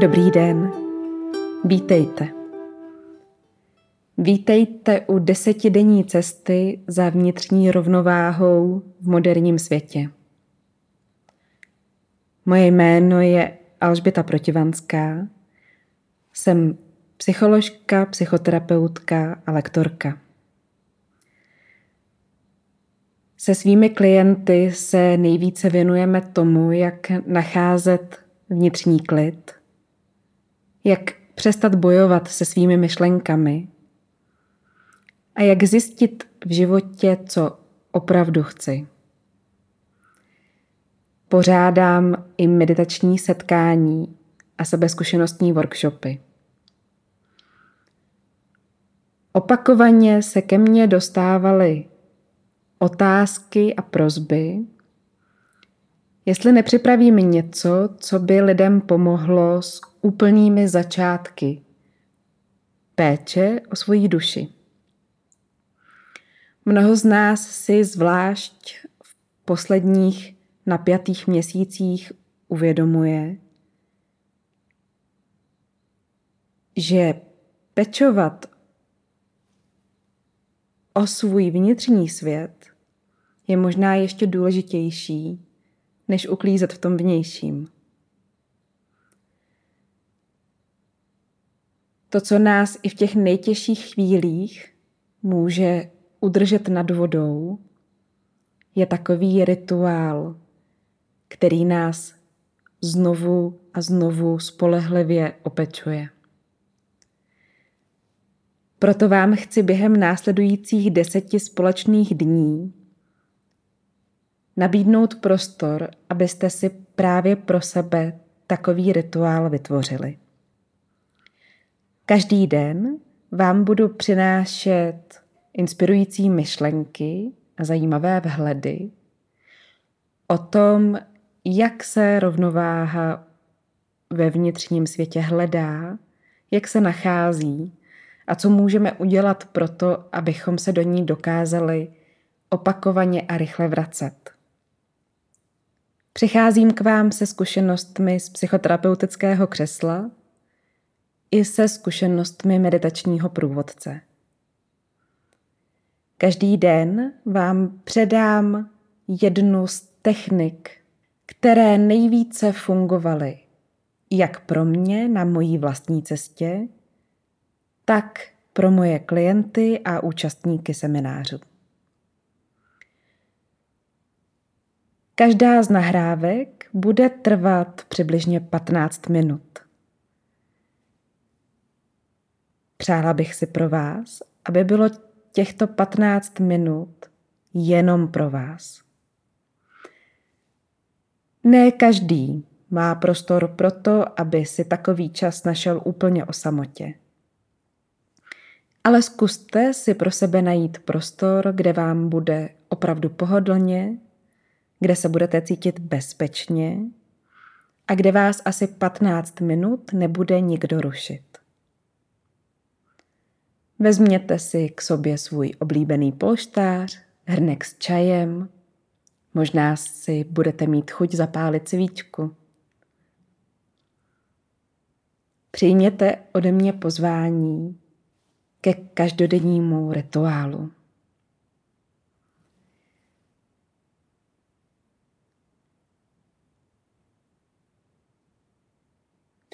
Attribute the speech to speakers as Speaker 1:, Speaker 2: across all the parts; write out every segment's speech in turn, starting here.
Speaker 1: Dobrý den. Vítejte. Vítejte u desetidenní cesty za vnitřní rovnováhou v moderním světě. Moje jméno je Alžběta Protivanská. Jsem psycholožka, psychoterapeutka a lektorka. Se svými klienty se nejvíce věnujeme tomu, jak nacházet vnitřní klid, jak přestat bojovat se svými myšlenkami a jak zjistit v životě, co opravdu chci. Pořádám i meditační setkání a sebezkušenostní workshopy. Opakovaně se ke mně dostávaly otázky a prozby, jestli nepřipravím něco, co by lidem pomohlo s úplnými začátky péče o svoji duši. Mnoho z nás si zvlášť v posledních napjatých měsících uvědomuje, že pečovat o svůj vnitřní svět je možná ještě důležitější, než uklízet v tom vnějším. To, co nás i v těch nejtěžších chvílích může udržet nad vodou, je takový rituál, který nás znovu a znovu spolehlivě opečuje. Proto vám chci během následujících deseti společných dní nabídnout prostor, abyste si právě pro sebe takový rituál vytvořili. Každý den vám budu přinášet inspirující myšlenky a zajímavé vhledy o tom, jak se rovnováha ve vnitřním světě hledá, jak se nachází a co můžeme udělat pro to, abychom se do ní dokázali opakovaně a rychle vracet. Přicházím k vám se zkušenostmi z psychoterapeutického křesla i se zkušenostmi meditačního průvodce. Každý den vám předám jednu z technik, které nejvíce fungovaly jak pro mě na mojí vlastní cestě, tak pro moje klienty a účastníky seminářů. Každá z nahrávek bude trvat přibližně 15 minut. Přála bych si pro vás, aby bylo těchto 15 minut jenom pro vás. Ne každý má prostor pro to, aby si takový čas našel úplně o samotě. Ale zkuste si pro sebe najít prostor, kde vám bude opravdu pohodlně, kde se budete cítit bezpečně a kde vás asi 15 minut nebude nikdo rušit. Vezměte si k sobě svůj oblíbený polštář, hrnek s čajem, možná si budete mít chuť zapálit svíčku. Přijměte ode mě pozvání ke každodennímu rituálu.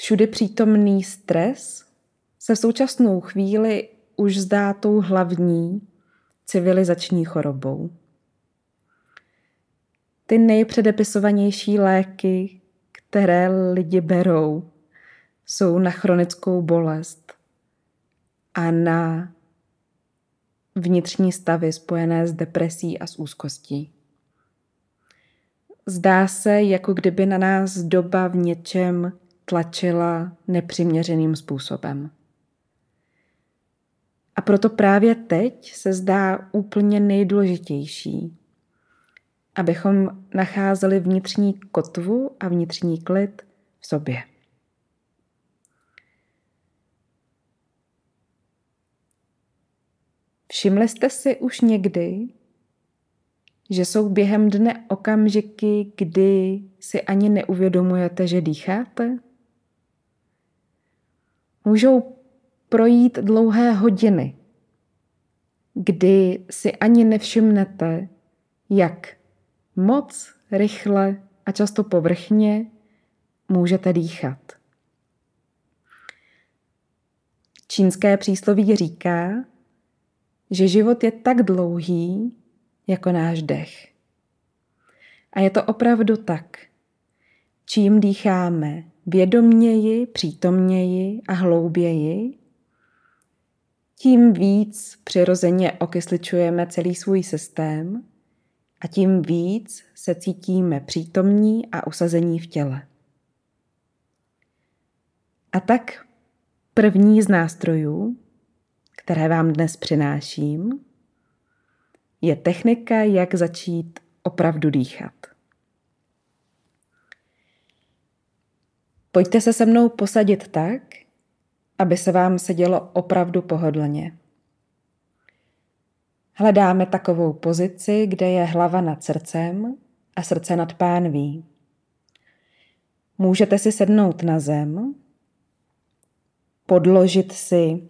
Speaker 1: Všudy přítomný stres se v současnou chvíli už zdá tou hlavní civilizační chorobou. Ty nejpředepisovanější léky, které lidi berou, jsou na chronickou bolest a na vnitřní stavy spojené s depresí a s úzkostí. Zdá se, jako kdyby na nás doba v něčem tlačila nepřiměřeným způsobem. A proto právě teď se zdá úplně nejdůležitější, abychom nacházeli vnitřní kotvu a vnitřní klid v sobě. Všimli jste si už někdy, že jsou během dne okamžiky, kdy si ani neuvědomujete, že dýcháte? Můžou projít dlouhé hodiny, kdy si ani nevšimnete, jak moc rychle a často povrchně můžete dýchat. Čínské přísloví říká, že život je tak dlouhý jako náš dech. A je to opravdu tak. Čím dýcháme vědomněji, přítomněji a hlouběji, tím víc přirozeně okysličujeme celý svůj systém a tím víc se cítíme přítomní a usazení v těle. A tak první z nástrojů, které vám dnes přináším, je technika, jak začít opravdu dýchat. Pojďte se se mnou posadit tak, aby se vám sedělo opravdu pohodlně. Hledáme takovou pozici, kde je hlava nad srdcem a srdce nad pánví. Můžete si sednout na zem, podložit si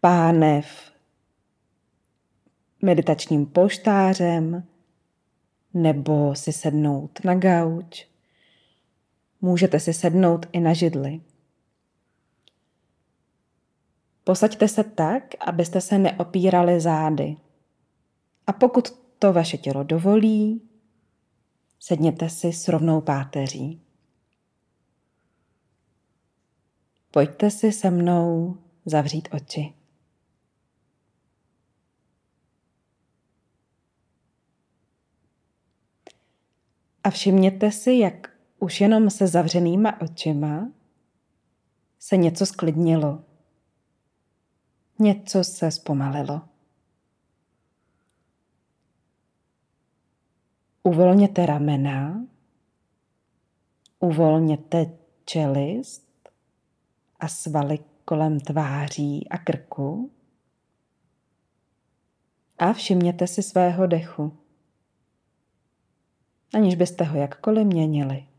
Speaker 1: pánev meditačním poštářem nebo si sednout na gauč. Můžete si sednout i na židli. Posaďte se tak, abyste se neopírali zády. A pokud to vaše tělo dovolí, sedněte si s rovnou páteří. Pojďte si se mnou zavřít oči. A všimněte si, jak už jenom se zavřenýma očima se něco sklidnilo. Něco se zpomalilo. Uvolněte ramena, uvolněte čelist a svaly kolem tváří a krku a všimněte si svého dechu, aniž byste ho jakkoliv měnili.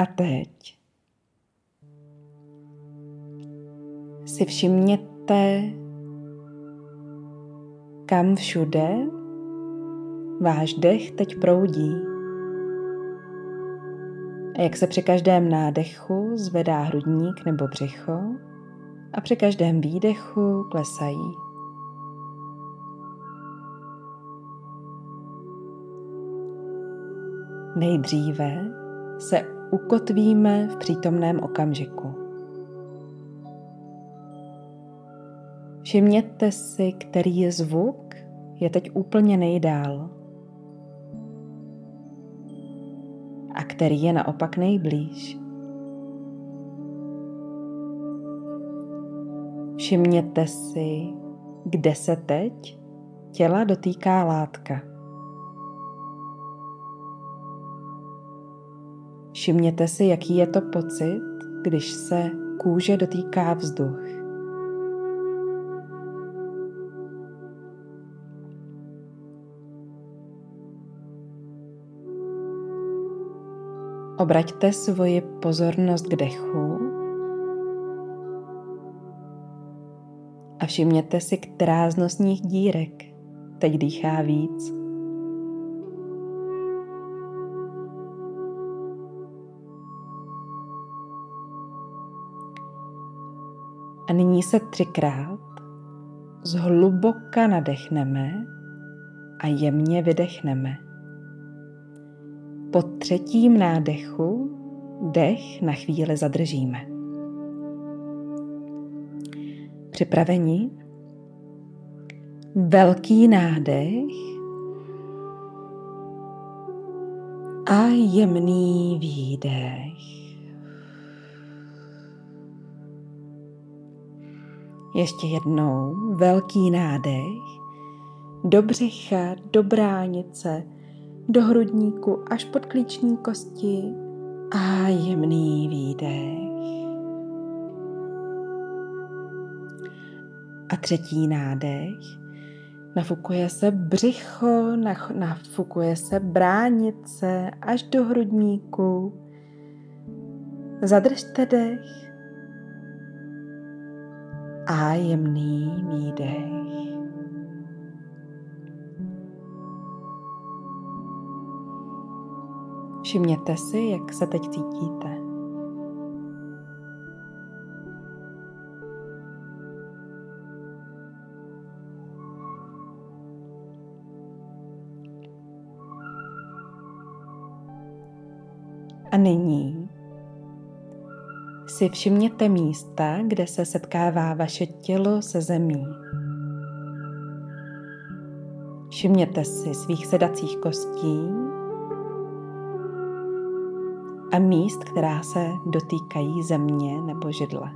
Speaker 1: A teď si všimněte, kam všude váš dech teď proudí. A jak se při každém nádechu zvedá hrudník nebo břicho a při každém výdechu klesají. Nejdříve se ukotvíme v přítomném okamžiku. Všimněte si, který je zvuk je teď úplně nejdál a který je naopak nejblíž. Všimněte si, kde se teď těla dotýká látka. Všimněte si, jaký je to pocit, když se kůže dotýká vzduch. Obraťte svoji pozornost k dechu a všimněte si, která z nosních dírek teď dýchá víc. A nyní se třikrát zhluboka nadechneme a jemně vydechneme. Po třetím nádechu dech na chvíli zadržíme. Připraveni? Velký nádech a jemný výdech. Ještě jednou velký nádech do břicha, do bránice, do hrudníku až pod klíční kosti a jemný výdech. A třetí nádech Nafukuje se břicho, nafukuje se bránice až do hrudníku. Zadržte dech a jemný výdech. Všimněte si, jak se teď cítíte. A nyní si všimněte místa, kde se setkává vaše tělo se zemí. Všimněte si svých sedacích kostí a míst, která se dotýkají země nebo židle.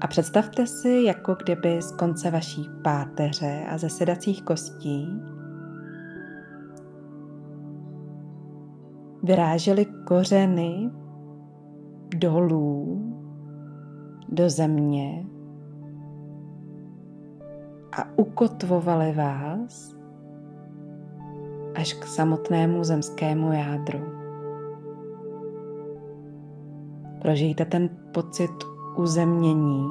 Speaker 1: A představte si, jako kdyby z konce vaší páteře a ze sedacích kostí vyrážely kořeny dolů do země a ukotvovaly vás až k samotnému zemskému jádru. Prožijte ten pocit uzemnění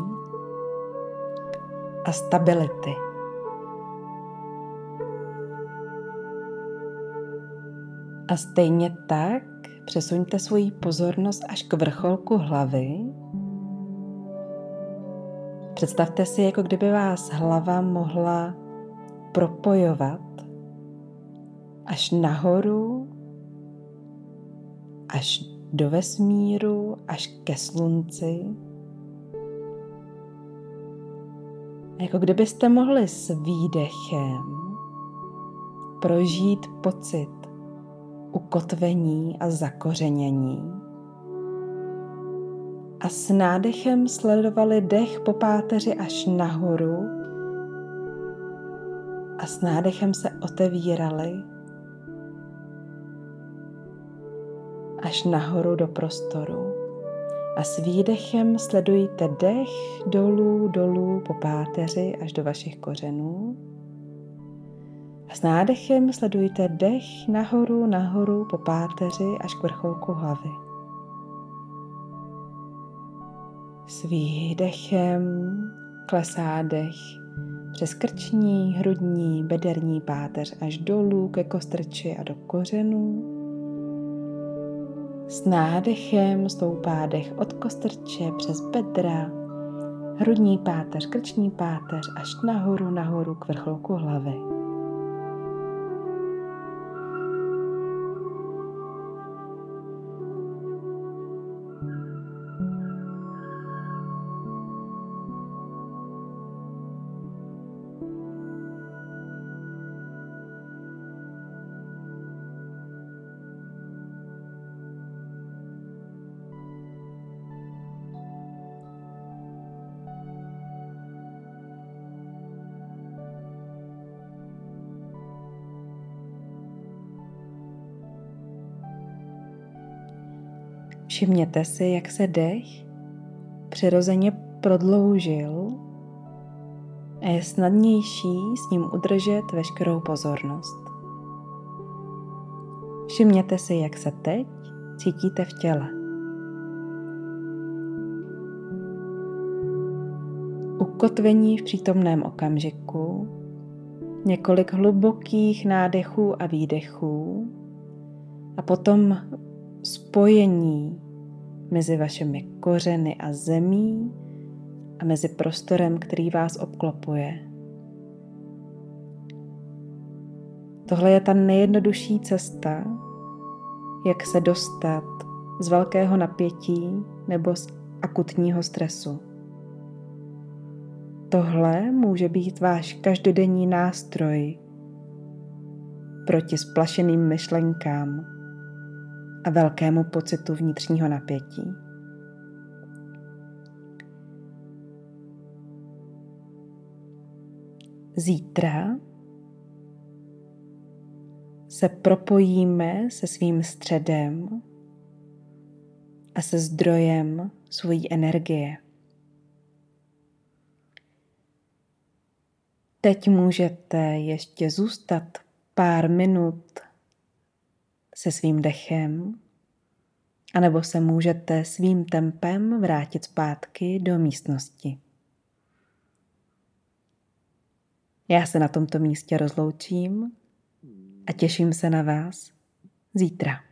Speaker 1: a stability. A stejně tak přesuňte svoji pozornost až k vrcholku hlavy. Představte si, jako kdyby vás hlava mohla propojovat až nahoru, až do vesmíru, až ke slunci. Jako kdybyste mohli s výdechem prožít pocit ukotvení a zakořenění. A s nádechem sledovali dech po páteři až nahoru a s nádechem se otevírali až nahoru do prostoru. A s výdechem sledujte dech dolů, dolů po páteři až do vašich kořenů. A s nádechem sledujte dech nahoru, nahoru po páteři až k vrcholku hlavy. S výdechem klesá dech přes krční, hrudní, bederní páteř až dolů ke kostrči a do kořenů. S nádechem stoupá dech od kostrče přes bedra, hrudní páteř, krční páteř až nahoru, nahoru k vrcholku hlavy. Všimněte si, jak se dech přirozeně prodloužil a je snadnější s ním udržet veškerou pozornost. Všimněte si, jak se teď cítíte v těle. Ukotvení v přítomném okamžiku, několik hlubokých nádechů a výdechů a potom spojení mezi vašimi kořeny a zemí a mezi prostorem, který vás obklopuje. Tohle je ta nejjednodušší cesta, jak se dostat z velkého napětí nebo z akutního stresu. Tohle může být váš každodenní nástroj proti splašeným myšlenkám a velkému pocitu vnitřního napětí. Zítra se propojíme se svým středem a se zdrojem svojí energie. Teď můžete ještě zůstat pár minut se svým dechem, anebo se můžete svým tempem vrátit zpátky do místnosti. Já se na tomto místě rozloučím a těším se na vás zítra.